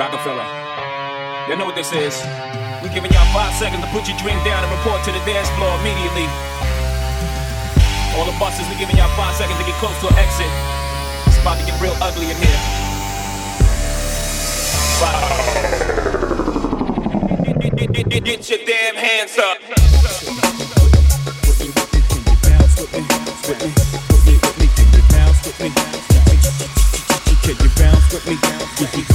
Roc-A-Fella. Y'all know what this is. We giving y'all five seconds to put your drink down and report to the dance floor immediately. All the buses, we giving y'all five seconds to get close to an exit. It's about to get real ugly in here. Get, get your damn hands up. Can you bounce with me?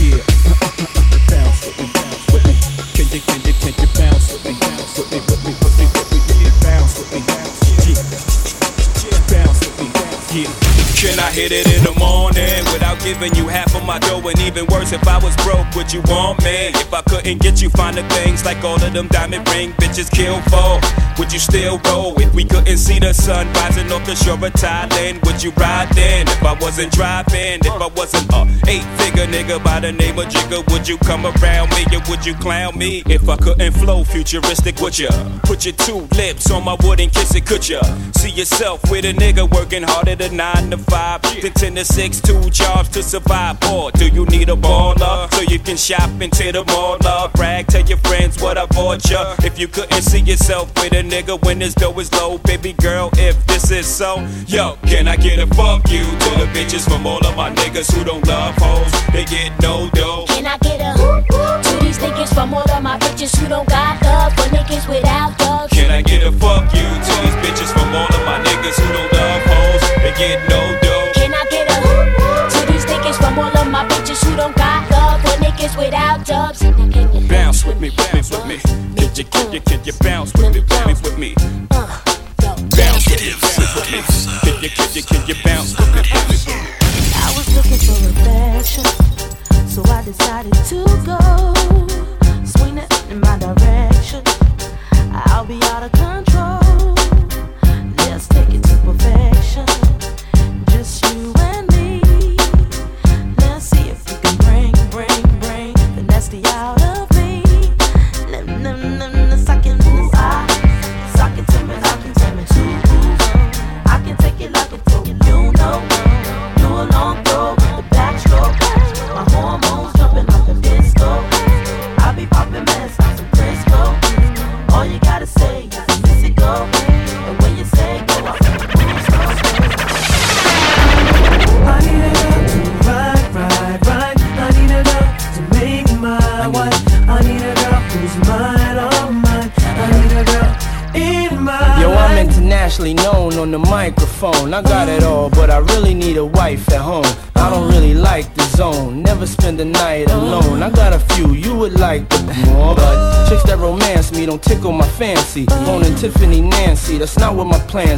Hit it in giving you half of my dough? And even worse, if I was broke, would you want me? If I couldn't get you finer things like all of them diamond ring bitches kill for, would you still roll? If we couldn't see the sun rising off the shore of Thailand, would you ride then? If I wasn't driving, if I wasn't a eight figure nigga by the name of Jigga, would you come around me or would you clown me? If I couldn't flow futuristic, would ya? Put your two lips on my wood and kiss it, could ya? See yourself with a nigga working harder than nine to five, than ten to six, two jobs to survive. Or do you need a baller so you can shop into the mall? Love, brag, tell your friends what I bought ya. If you couldn't see yourself with a nigga when his dough is low, baby girl, if this is so, yo, can I get a fuck you to the bitches from all of my niggas who don't love hoes? They get no dough. Can I get a to these niggas from all of my bitches who don't got love for niggas without love? Can I get a fuck you to these bitches from don't got love for niggas without dubs? Bounce with me, me, with me. Can you, can you, can you bounce with me, me, with me?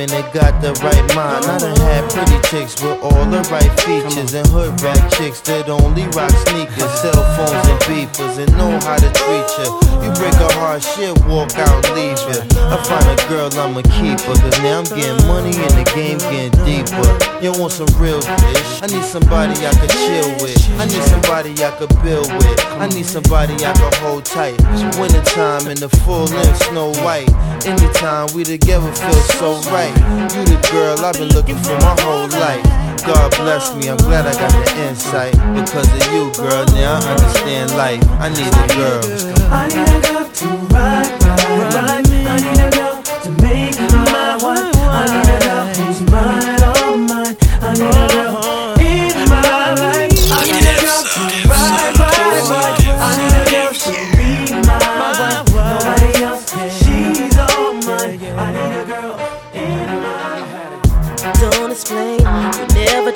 women that got the right mind. I done had pretty chicks with all right features, and hood rat chicks that only rock sneakers, cell phones and beepers, and know how to treat you. You break a heart, shit, walk out, leave you. I find a girl, I'ma keep her, cause now I'm getting money and the game getting deeper. You want some real bitch? I need somebody I could chill with. I need somebody I could build with. I need somebody I could hold tight. It's wintertime in the full length Snow White. Anytime we together feel so right. You the girl I've been looking for my whole life. God bless me, I'm glad I got the insight. Because of you, girl, now I understand life. I need a girl. I need a girl to ride, ride, ride. I need a girl to make my wife.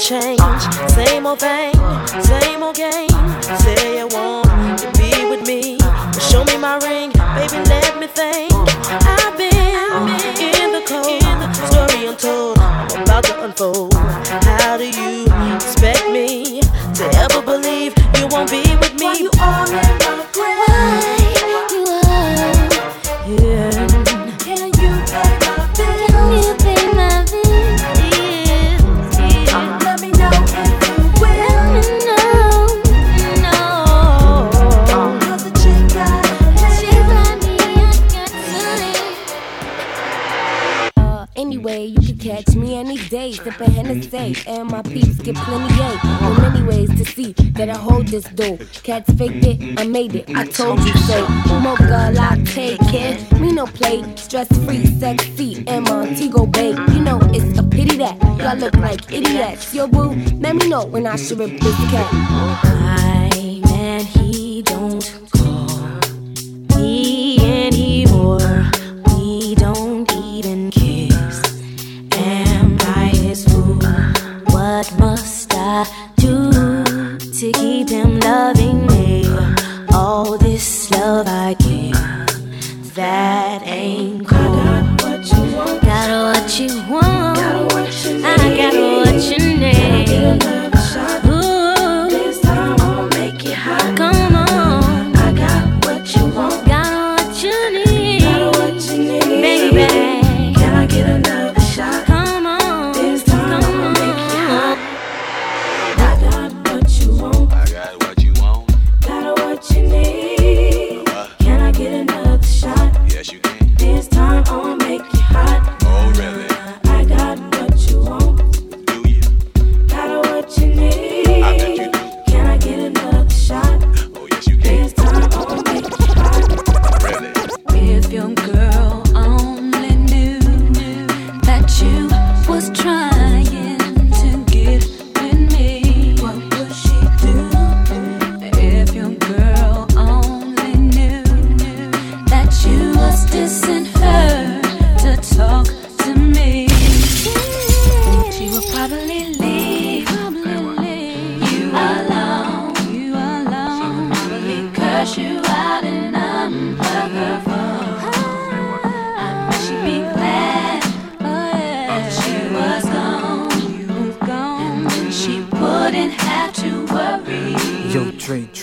Change. Same old thing, same old game. Say you catch me any day, sipping Hennessy, and my peeps get plenty A. In many ways to see that I hold this dough. Cats faked it, I made it, I told you so. Mocha latte, kid, me no play, stress free, sexy, and Montego Bay. You know it's a pity that y'all look like idiots. Yo, boo, let me know when I should rip this cat.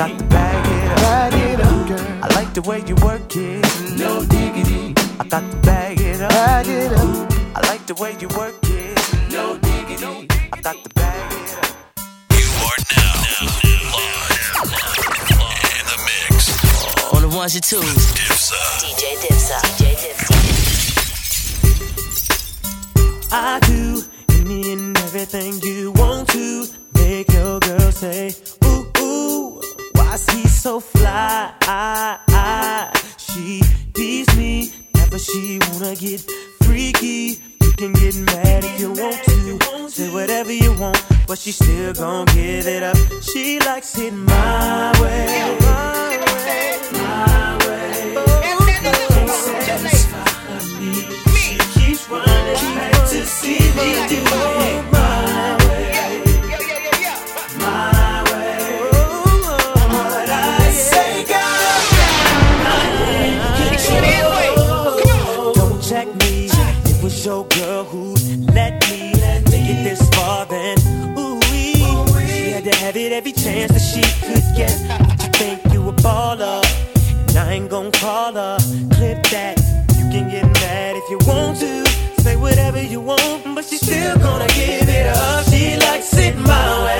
I got to bag it up. Bag it up, girl. I like the way you work it. No diggity. I got to bag it up. Bag it up. I like the way you work it. No diggity. I got to bag it up. You are now, live in the mix. On the ones and twos. Dipsa. DJ Dipsa. DJ Dipsa. I do any and everything you want to make your girl say, so fly? She tease me, never she wanna get freaky. You can get mad if you want to, say whatever you want, but she still gon' give it up. She likes it my way, my way, my way. Me. She keeps running back to see me do it was your girl who let me make it this far. Then, ooh she had to have it every chance that she could get. But you think you a baller, and I ain't gon' call her. Clip that. You can get mad if you want to. Say whatever you want, but she's still gonna give it up. She likes it my way.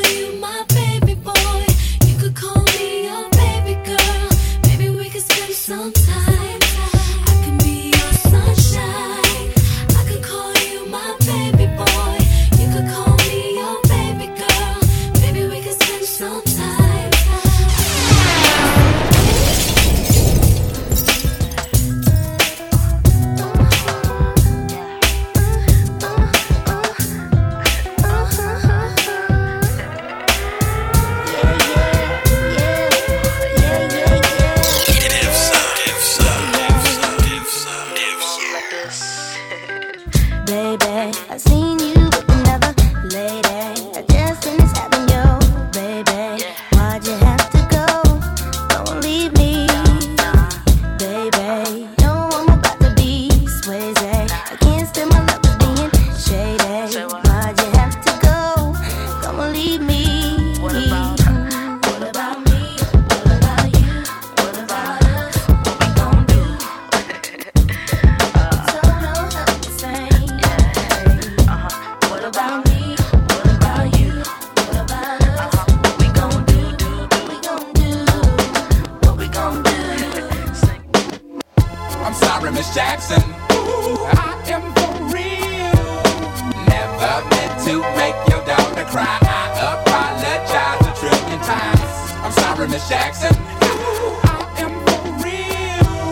Miss Jackson. I am for real.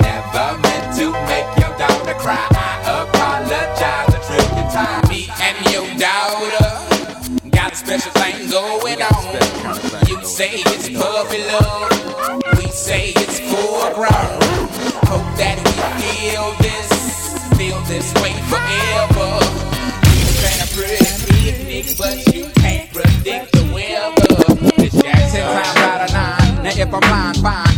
Never meant to make your daughter cry. I apologize a trillion times. Me and your daughter got a special thing going on. You say it's puppy love. We say it's foreground. Hope that we feel this, feel this way forever. You can a pretty picnic, but you can't predict if I'm fine.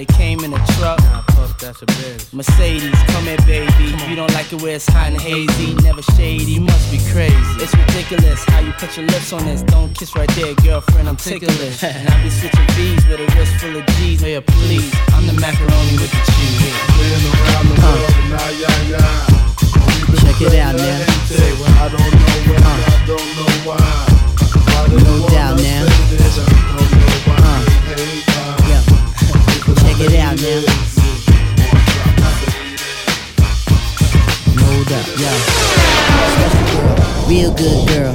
They came in a truck. That's a biz. Mercedes, come here, baby. You don't like it where it's hot and hazy, never shady. You must be crazy. It's ridiculous how you put your lips on this. Don't kiss right there, girlfriend. I'm ticklish. and I be switching V's with a wrist full of G's. Oh, hey, please, I'm the macaroni with the cheese. Been around the world now, yeah, yeah. Check it out now. I don't know when, I don't know why. Why No doubt now. faded? It out now. Yeah. Special girl, real good girl.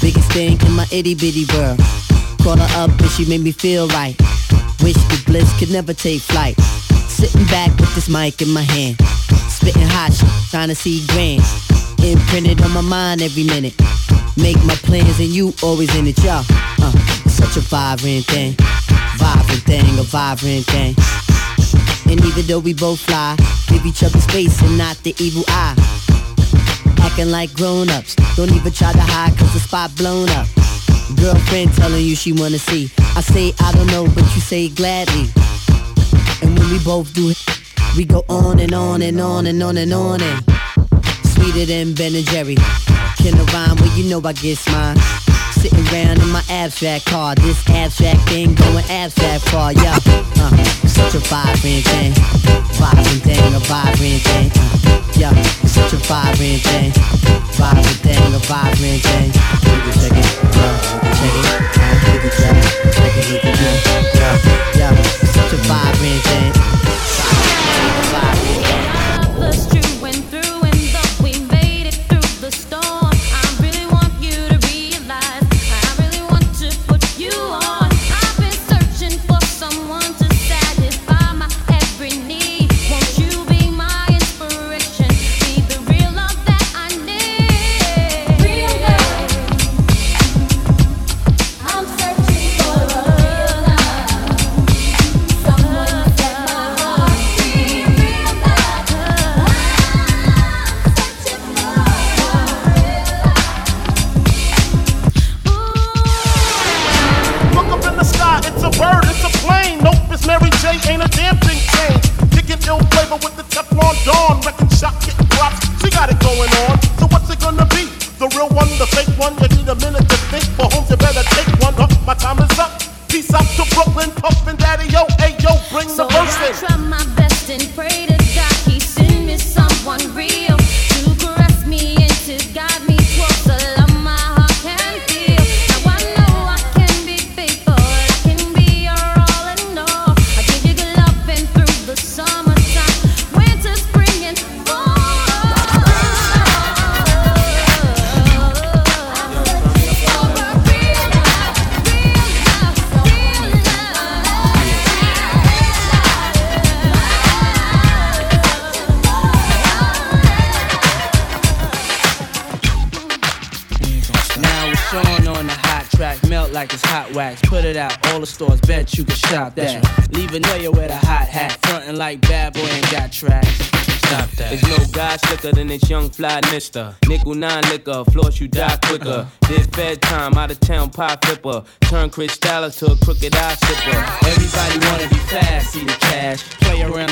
Biggest thing in my itty bitty world. Caught her up and she made me feel right. Wish the bliss could never take flight. Sitting back with this mic in my hand. Spitting hot shit, trying to see grand. Imprinted on my mind every minute. Make my plans and you always in it, y'all. Uh, such a vibrant thing. Vibrant thing, a vibrant thing. And even though we both fly, give each other space and not the evil eye. Acting like grown-ups, don't even try to hide cause the spot blown up. Girlfriend telling you she wanna see. I say I don't know, but you say gladly. And when we both do it, we go on and on and on and on and on and sweeter than Ben and Jerry. Can I rhyme? Well, you know I get mine. Sitting round in my abstract car, this abstract thing going abstract far, yeah. Uh, such a vibrant thing, vibrant thing, a vibrant thing. Uh, yeah, such a vibrant thing, vibrant thing, a vibrant thing. Check it, yeah, check it, uh, check it, yeah, check it, yeah, yeah, yeah, such a vibrant thing. Vibrant thing. Mister. Nickel nine liquor, floss you die quicker. This bedtime, out of town pie flipper. Turn Chris Styler to a crooked eye sipper. Everybody wanna be fast, see the cash.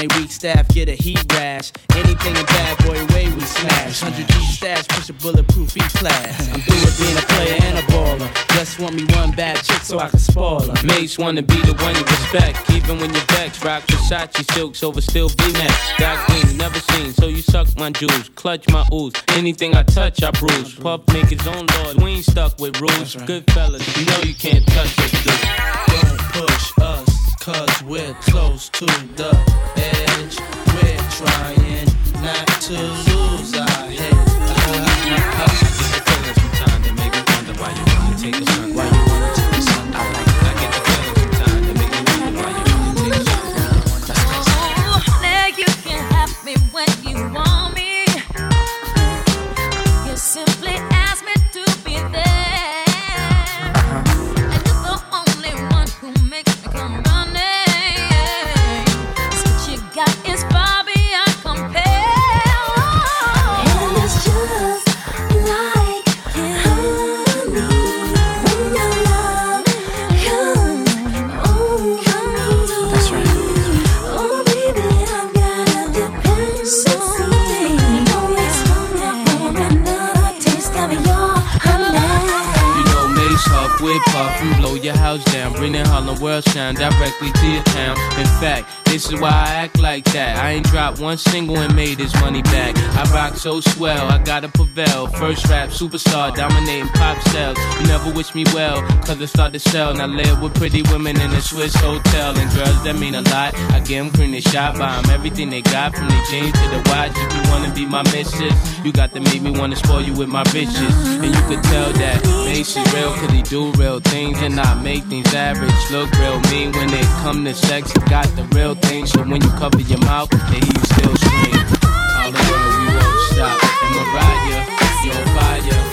They weak staff, get a heat rash. Anything a bad boy way we smash. 100 G stash, push a bulletproof E class. I'm through with being a player and a baller. Just want me one bad chick so I can spoil her. Mates wanna be the one you respect, even when you're vexed. Rock Versace silks over still V-neck. Got green, never seen, so you suck my jewels, clutch my ooze. Anything I touch, I bruise. Puff make his own laws, we ain't stuck with rules. Good fellas, you know you can't touch us, dude. Don't push us, cause we're close to the edge. We're trying not to lose our head. I take a son. Why you house down. Bring the Harlem World Shine directly to your town. In fact, this is why I act like that. I ain't dropped one single and made this money back. I rock so swell, I gotta prevail. First rap superstar, dominating pop sales. You never wish me well, cause I start to sell. Now live with pretty women in a Swiss hotel. And girls that mean a lot. I get them cream, shot by 'em. Everything they got from the jeans to the watch. If you wanna be my missus, you got to make me wanna spoil you with my bitches. And you could tell that Mase is real, cause he do real things and not make things average. Look real mean when it come to sex. You got the real thing, so when you cover your mouth, they hear you still scream. All the world, we won't stop. And Mariah, you're on fire.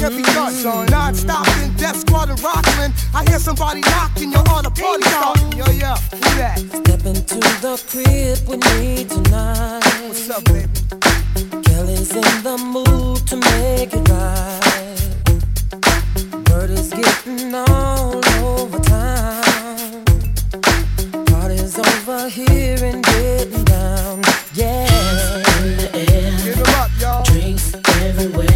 Can be done. Non-stop in Death Squad Rockland. I hear somebody knocking, you're on a party starting. Yo, yo, who that? Step into the crib with me tonight. What's up, baby? Kelly's in the mood to make it right. Word is getting all over town. Party's over here and getting down. Yeah. In the air. Get 'em up, y'all. Drinks everywhere.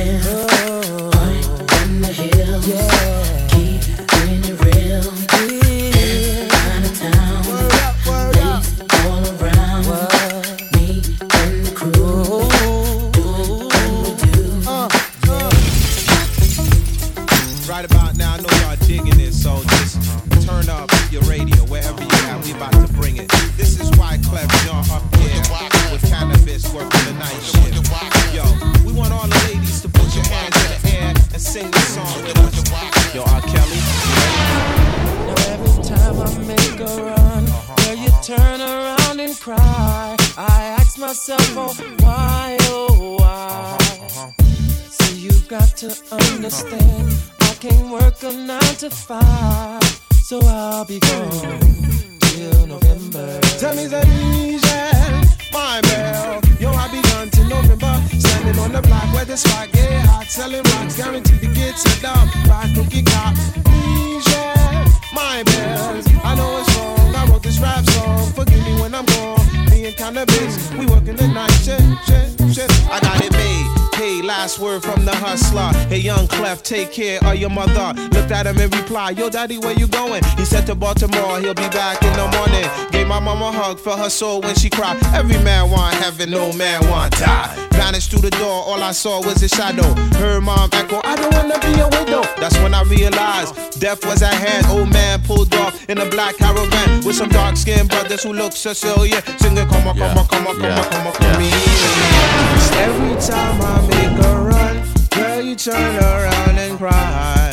Myself, oh, why, oh, why? So you got to understand, I can't work a nine to five, so I'll be gone till November. Tell me that easy, my bell. Yo, be gone till November. Standing on the block where the spot get hot. Selling rocks, guaranteed to get set up. By cookie cop. Easy, my bells. I know it's wrong. I wrote this rap song. Forgive me when I'm gone. being kinda cannabis, working last word from the hustler. Hey, young Clef, take care of your mother. Looked at him and replied, Yo, daddy, where you going? He said to Baltimore, he'll be back in the morning. Gave my mama a hug for her soul when she cried. Every man want heaven, no man want die. Vanished through the door, all I saw was a shadow. Heard mom echo, I don't wanna be a widow. That's when I realized death was at hand. Old man pulled off in a black caravan with some dark skinned brothers who look Sicilian. Singing, come on, come on, come on, come on, come on, come on. Every time I make a run, girl, you turn around and cry.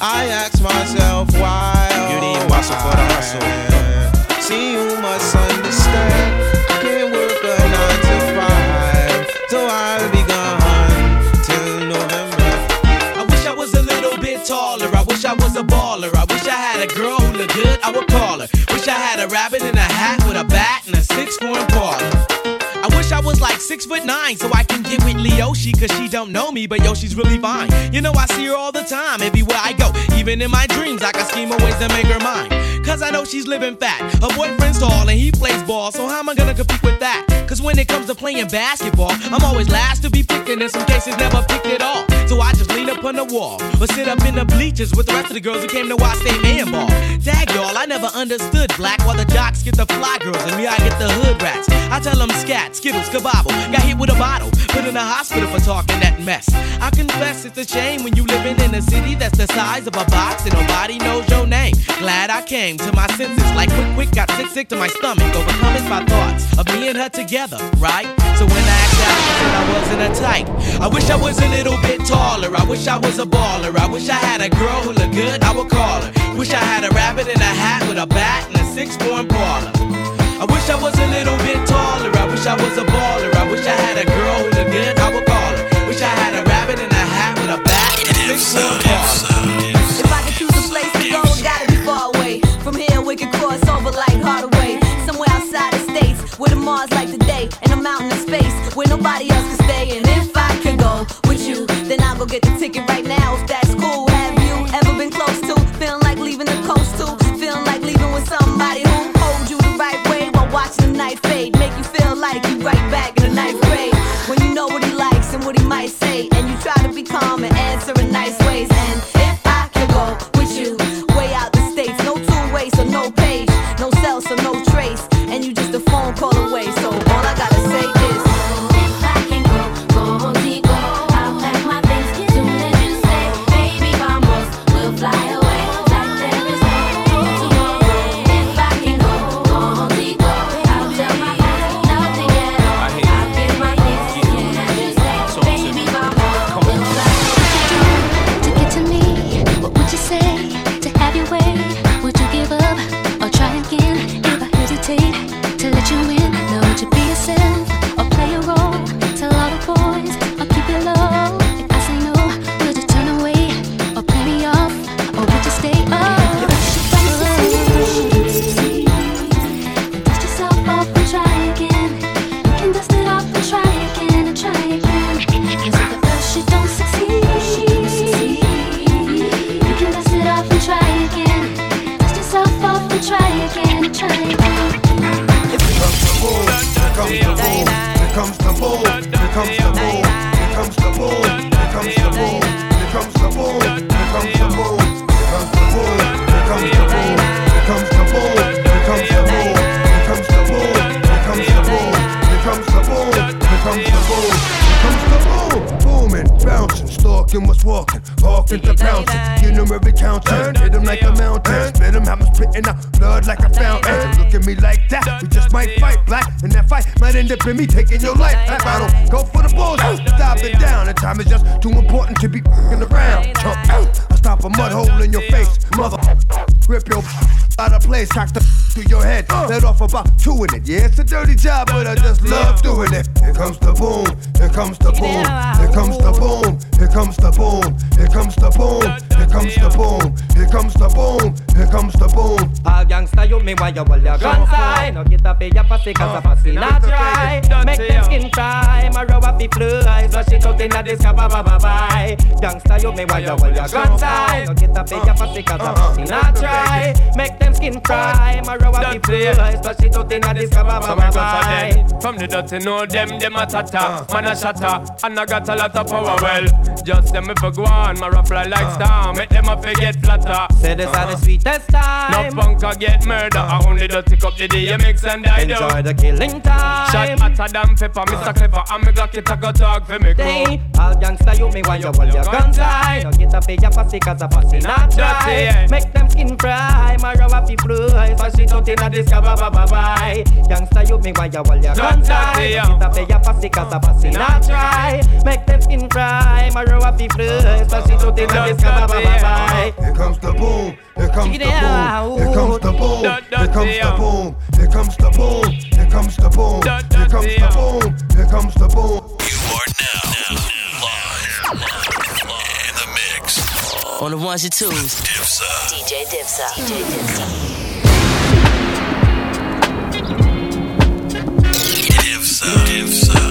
I ask myself why. You need muscle for the hustle. See you must understand. I can't work a nine to five, so I'll be gone till November. I wish I was a little bit taller. I wish I was a baller. I wish I had a girl who looked good. I would call her. Wish I had a rabbit six foot nine so I can get with Leoshi cause she don't know me, but yo, she's really fine. You know, I see her all the time, everywhere I go. Even in my dreams, I can scheme of ways to make her mine. Cause I know she's living fat. Her boyfriend's tall and he plays ball, so how am I gonna compete with that? Cause when it comes to playing basketball, I'm always last to be picking, in some cases never picked at all. So I just lean up on the wall or sit up in the bleachers with the rest of the girls who came to watch they man ball. Dag y'all, I never understood black while the jocks get the fly girls and me I get the hood rats. I tell them scat, skittles, kabobble, got hit with a bottle, put in the hospital for talking that mess. I confess it's a shame when you living in a city that's the size of a box and nobody knows your name. Glad I came to my senses, like quick, quick, got sick, sick to my stomach, overcoming my thoughts of me and her together, right? So when I asked out, I wasn't a type. I wish I was a little bit taller. I wish I was a baller. I wish I had a girl who looked good. I would call her. Wish I had a rabbit in a hat with a bat and a six-four Impala. I wish I was a little bit taller. I wish I was a baller. I wish I had a girl who looked good. I would call her. Wish I had a rabbit in a hat with a bat parlor. If I could choose a place to go, it gotta be far away. From here, we could cross over like Hardaway. Somewhere outside the states, where the Mars like the day, and a mountain in space, where nobody else can stay. And if I could go with you, then I'll go get the ticket right now. If that's cool, have fade. Fight might end up in me taking your life. If I don't go for the bulls, stop it down. The time is just too important to be fing around. Chump out, I stop a mud hole in your face, mother. Rip your out of place, cock the through your head. Let off about two in it. Yeah, it's a dirty job, but I just love doing it. Here comes the boom, here comes the boom, here comes the boom, here comes the boom, here comes the boom, here comes the boom, here comes the boom, here comes the boom. All gangsta you me why you hold your gun side No get up in your pussy cause me fly. Flashing out inna the sky, bye bye bye bye. Gangsta you me wire all your grand size Don't get a pay up a because I'm in a try. Make them skin fry, my raw me fly. It out inna the sky, bye bye bye. bye From the dirty know them, them a tata uh-huh. Man a shatter, and I got a lot of power well. Just them if I go on. My rap fly like star. Make them a forget flatter. Say this are the sweetest time. No punk a get murder. I only do tick up the DMX and I do. Enjoy the killing time. Shot hotter than pepper Mr. Clever. And me Glock it a go talk for me crew all gangsta you me why you hold your gun Don't get up in your pussy cause a pussy not try Make them skin fry. My up the fly Flush it out in a ba ba ba bye. Gangsta you me why you hold your gun Dirty, tight yeah. No get up in your pussy cause a pussy not try Make them skin fry. My grow up the fruit, but she don't think that it's gonna bye Here comes the boom, here comes the boom, here comes the boom, here comes the boom, here comes the boom, here comes the boom, here comes the boom, here comes the boom. You are now live in the mix. On the ones and twos, Dipsa, DJ Dipsa, DJ Dipsa. Dipsa. Dipsa.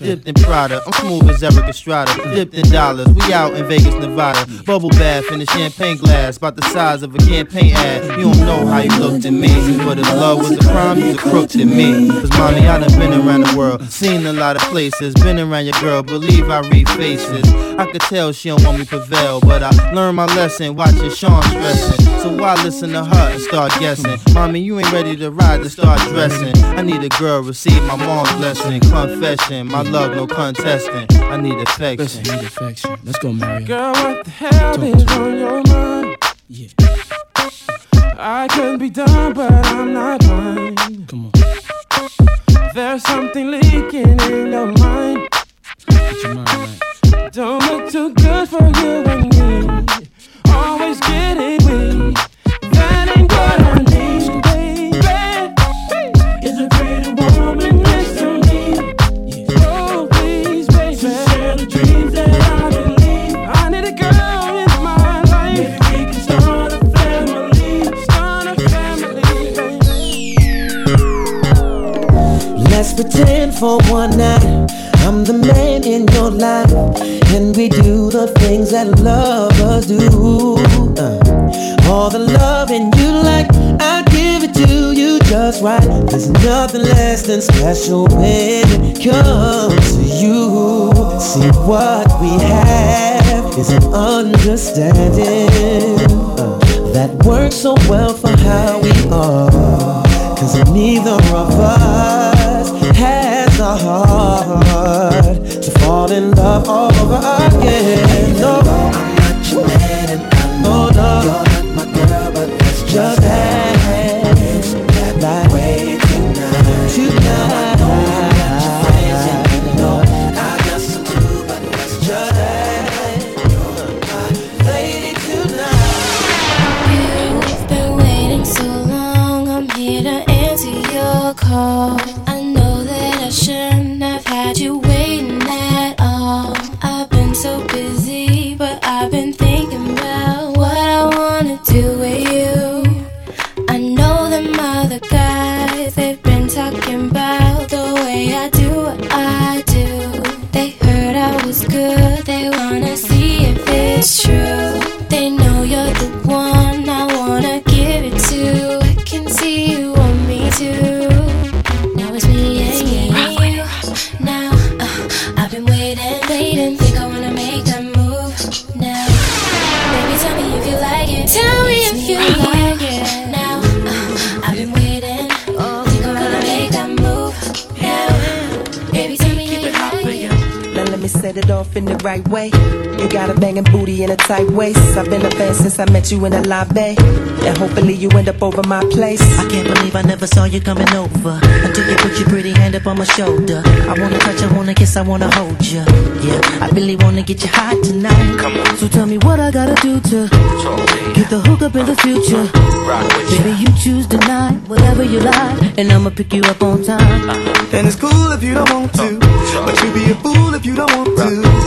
Dipped in I'm smooth as Erik Estrada, dipped in dollars. We out in Vegas, Nevada. Bubble bath in a champagne glass, about the size of a campaign ad. You don't know how you looked at me, but if love was a crime, you's a crook to me. Cause mommy, I done been around the world, seen a lot of places, been around your girl, believe I read faces. I could tell she don't want me prevail, but I learned my lesson watching Sean stressing. So why listen to her and start guessing? Mommy, you ain't ready to ride to start dressing. I need a girl, receive my mom's blessing. Confession, my love, no contesting. I need affection. need affection. Let's go, Mario. Girl, what the hell is on your mind? Yeah. I could be done, but I'm not blind. Come on. There's something leaking in your mind. Get your mind right. Don't look too good for you and me. Things that lovers do. Uh, all the loving you like, I give it to you just right. There's nothing less than special when it comes to you. See what we have is an understanding uh, that works so well for how we are. Cause neither of us has a heart fall in love all over again. No, I'm not your man and I know no, no. you're not my girl, but let's just dance that way tonight. Tonight. Set off in the right way. You got a banging booty and a tight waist. I've been a fan since I met you in the lobby. And hopefully you end up over my place. I can't believe I never saw you coming over until you put your pretty hand up on my shoulder. I wanna touch, I wanna kiss, I wanna hold you. Yeah, I really wanna get you hot tonight. Come on. So tell me what I gotta do to get the hook up in the future. Baby, you choose tonight, whatever you like, and I'ma pick you up on time. Uh-huh. And it's cool if you don't want to, oh, but you be a fool if you don't want to.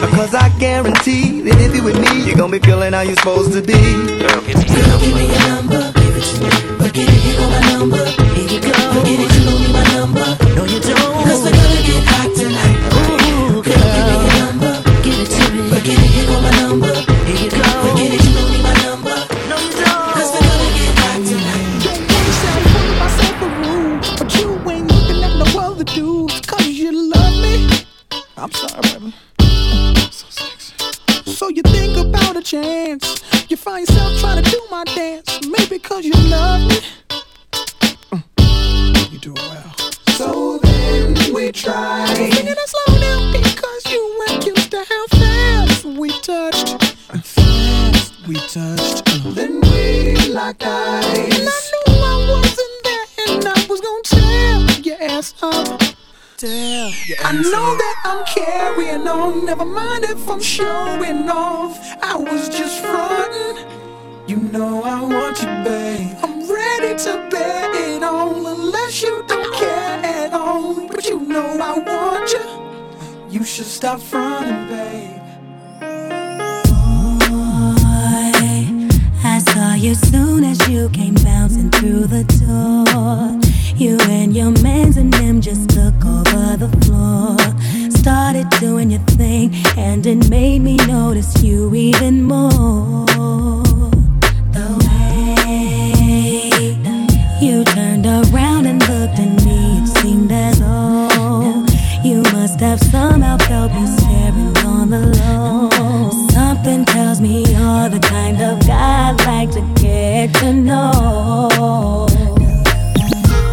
Because I guarantee that if you with me, you're gonna be feeling how you're supposed to be. Girl, give me your number, give it to me. Forget it, you know my number. Here you go. Dance Maybe cause you love me Mm. You do it well So then we try Singing it slow down because you weren't used to how fast we touched Fast we touched uh. Then we locked eyes And I knew I wasn't there and I was gonna tear your ass up. Tear I know that I'm carrying on. Never mind if I'm showing off. I was just frontin'. You know I want you, babe. I'm ready to bear it on unless you don't care at all. But you know I want you. You should stop fronting, babe. Boy, I saw you soon as you came bouncing through the door. You and your mans and them just took over the floor. Started doing your thing, and it made me notice you even more. Have somehow felt me staring on the low. Something tells me you're the kind of guy I'd like to get to know.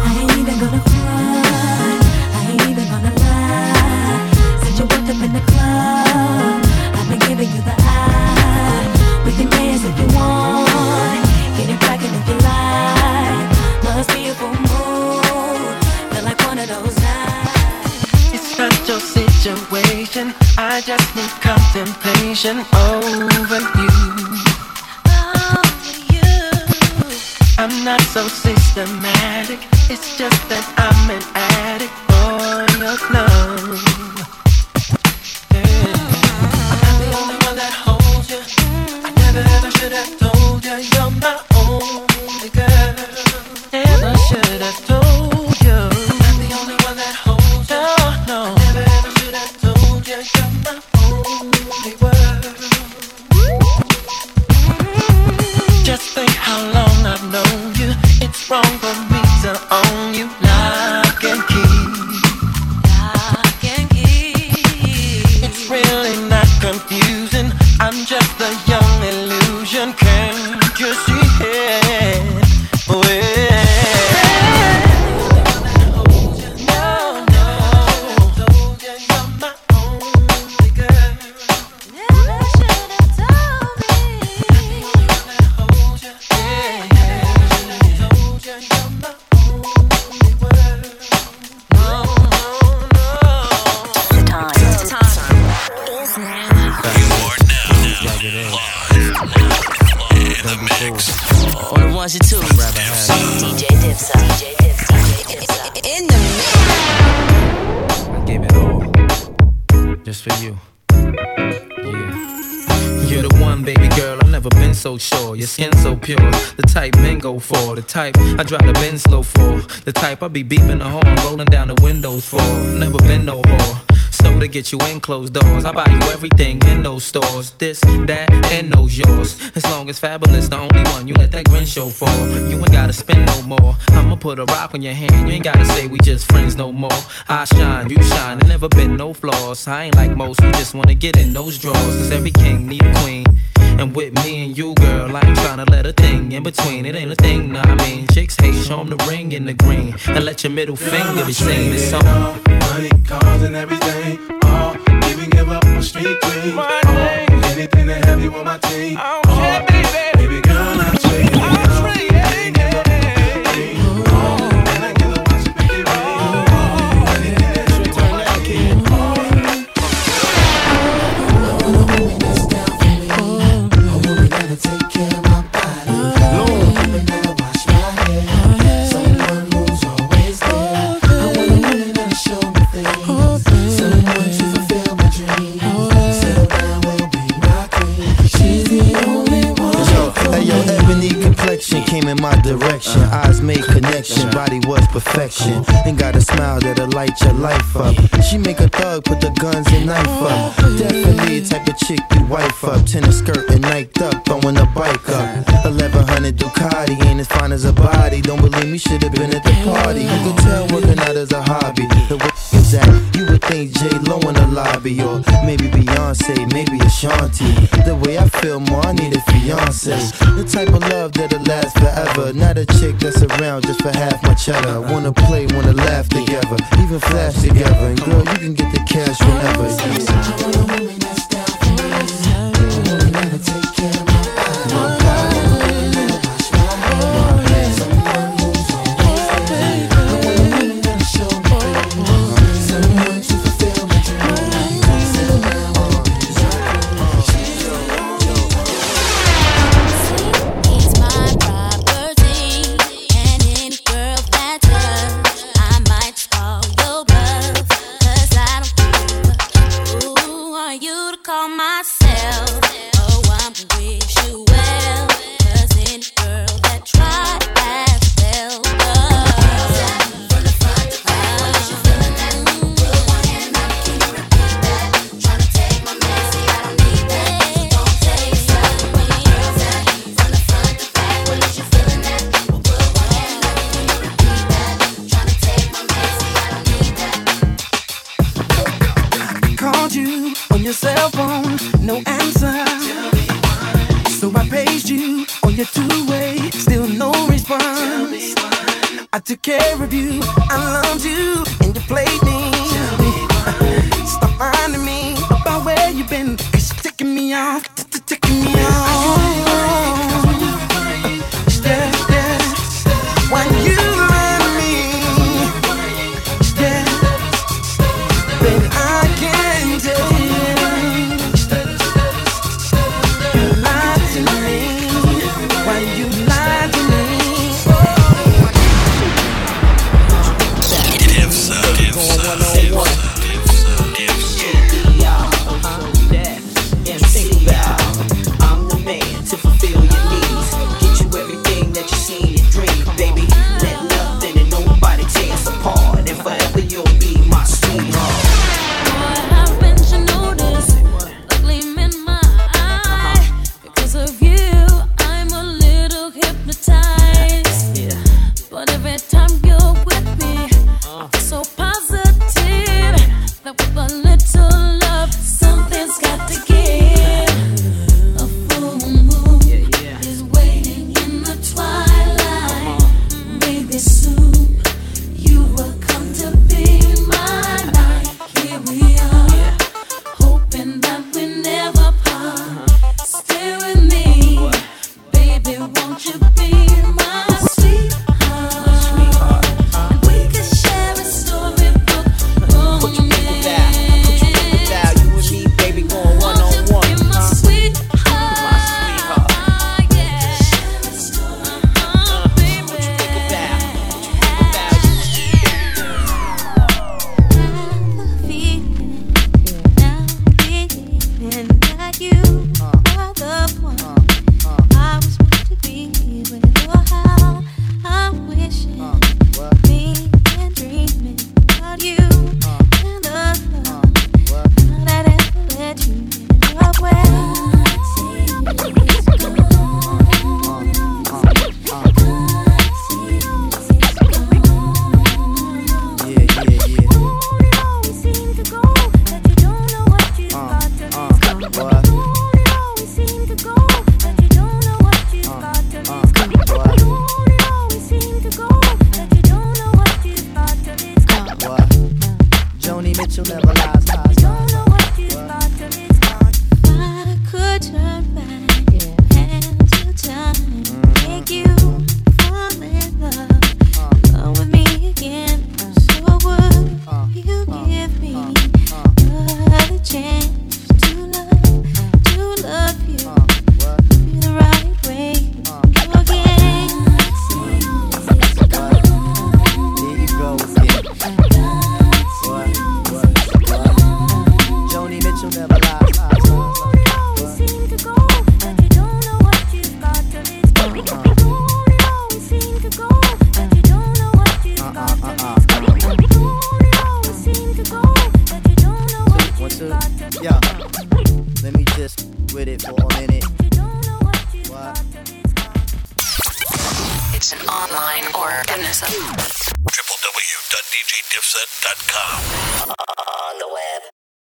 I ain't even gonna front, I ain't even gonna lie. Since you walked up in the club, I've been giving you the eye. We can dance if you want, situation. I just need contemplation over you. I'm not so systematic. It's just that I'm an addict for your love. The type I be beeping get you in closed doors, I buy you everything in those stores. This, that, and those yours. As long as fabulous, the only one you let that grin show for. You ain't gotta spend no more. I'ma put a rock on your hand. You ain't gotta say we just friends no more. I shine, you shine, and never been no flaws. I ain't like most who just wanna get in those drawers. Cause every king need a queen. And with me and you, girl, I ain't tryna let a thing in between. It ain't a thing, nah, I mean. Chicks hate, show 'em the ring in the green. And let your middle finger be seen. It's on. Money, cars, and everything. Even give up my street dream. All anything to have you on my team. All, baby girl, life up. She make a thug put the guns and knife up. Definitely type of chick you wife up. Tennis skirt and niked up, throwing a bike up. 1100 Ducati ain't as fine as a body. Don't believe me, should've been at the party. You could tell working out is a hobby. The way is at, you would think J Lo in the lobby, or maybe Beyonce, maybe Ashanti. The way I feel more, I need a fiance. The type of love that'll last forever. Not a chick that's around just for half cheddar. Wanna play, wanna laugh together, even flash together. And girl, you can get the cash whenever. called you on your cell phone, no answer. So I paged you on your two-way, still no response. I took care of you, I loved you, and you played me. Stop finding me about where you've been, cause you're ticking me off, ticking me off.